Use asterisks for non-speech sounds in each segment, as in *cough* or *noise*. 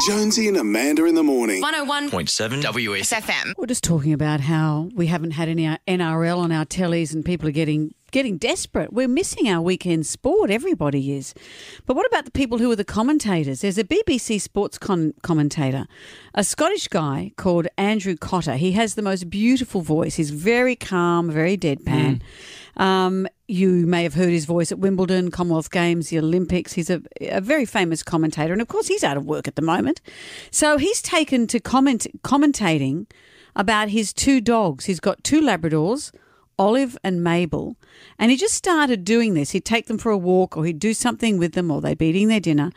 Jonesy and Amanda in the morning. 101.7 WS. FM. We're just talking about how we haven't had any NRL on our tellies and people are getting getting desperate. We're missing our weekend sport. Everybody is. But what about the people who are the commentators? There's a BBC sports con- commentator, a Scottish guy called Andrew Cotter. He has the most beautiful voice. He's very calm, very deadpan. Um, you may have heard his voice at Wimbledon, Commonwealth Games, the Olympics. He's a, a very famous commentator, and of course, he's out of work at the moment. So he's taken to comment commentating about his two dogs. He's got two Labradors, Olive and Mabel, and he just started doing this. He'd take them for a walk, or he'd do something with them, or they'd be eating their dinner,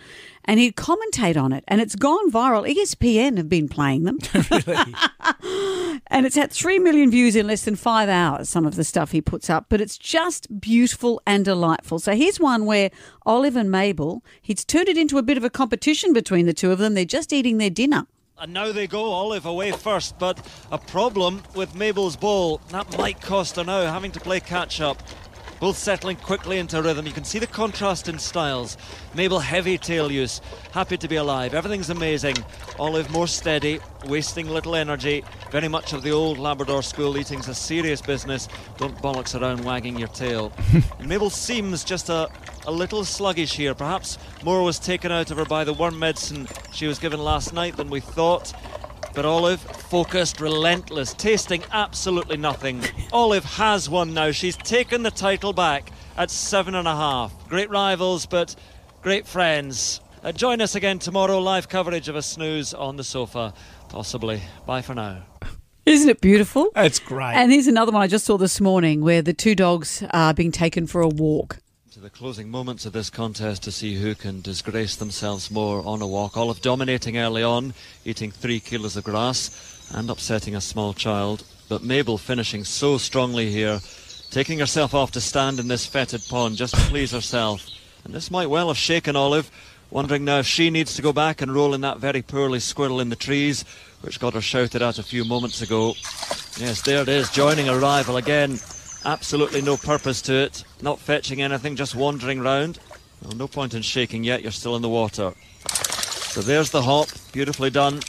and he'd commentate on it. And it's gone viral. ESPN have been playing them. *laughs* *laughs* and it's had 3 million views in less than five hours, some of the stuff he puts up, but it's just beautiful and delightful. So here's one where Olive and Mabel, he's turned it into a bit of a competition between the two of them. They're just eating their dinner. And now they go, Olive away first, but a problem with Mabel's ball. That might cost her now, having to play catch up. Both settling quickly into rhythm. You can see the contrast in styles. Mabel, heavy tail use, happy to be alive. Everything's amazing. Olive, more steady, wasting little energy. Very much of the old Labrador school. Eating's a serious business. Don't bollocks around wagging your tail. *laughs* and Mabel seems just a, a little sluggish here. Perhaps more was taken out of her by the worm medicine she was given last night than we thought. But Olive, focused, relentless, tasting absolutely nothing. *laughs* Olive has won now. She's taken the title back at seven and a half. Great rivals, but great friends. Uh, join us again tomorrow. Live coverage of a snooze on the sofa, possibly. Bye for now. Isn't it beautiful? That's great. And here's another one I just saw this morning where the two dogs are being taken for a walk. To the closing moments of this contest to see who can disgrace themselves more on a walk. Olive dominating early on, eating three kilos of grass and upsetting a small child. But Mabel finishing so strongly here, taking herself off to stand in this fetid pond just to please herself. And this might well have shaken Olive, wondering now if she needs to go back and roll in that very poorly squirrel in the trees, which got her shouted at a few moments ago. Yes, there it is, joining a rival again. Absolutely no purpose to it. Not fetching anything, just wandering round. Well, no point in shaking yet, you're still in the water. So there's the hop, beautifully done.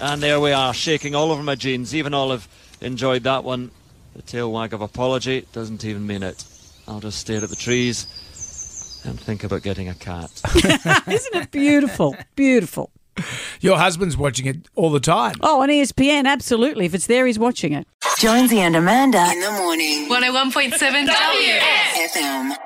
And there we are, shaking all over my jeans. Even Olive enjoyed that one. The tail wag of apology doesn't even mean it. I'll just stare at the trees and think about getting a cat. *laughs* *laughs* Isn't it beautiful? beautiful. Your husband's watching it all the time. Oh, on ESPN, absolutely. If it's there, he's watching it. Jonesy and Amanda. In the morning. 101.7 WS. FM.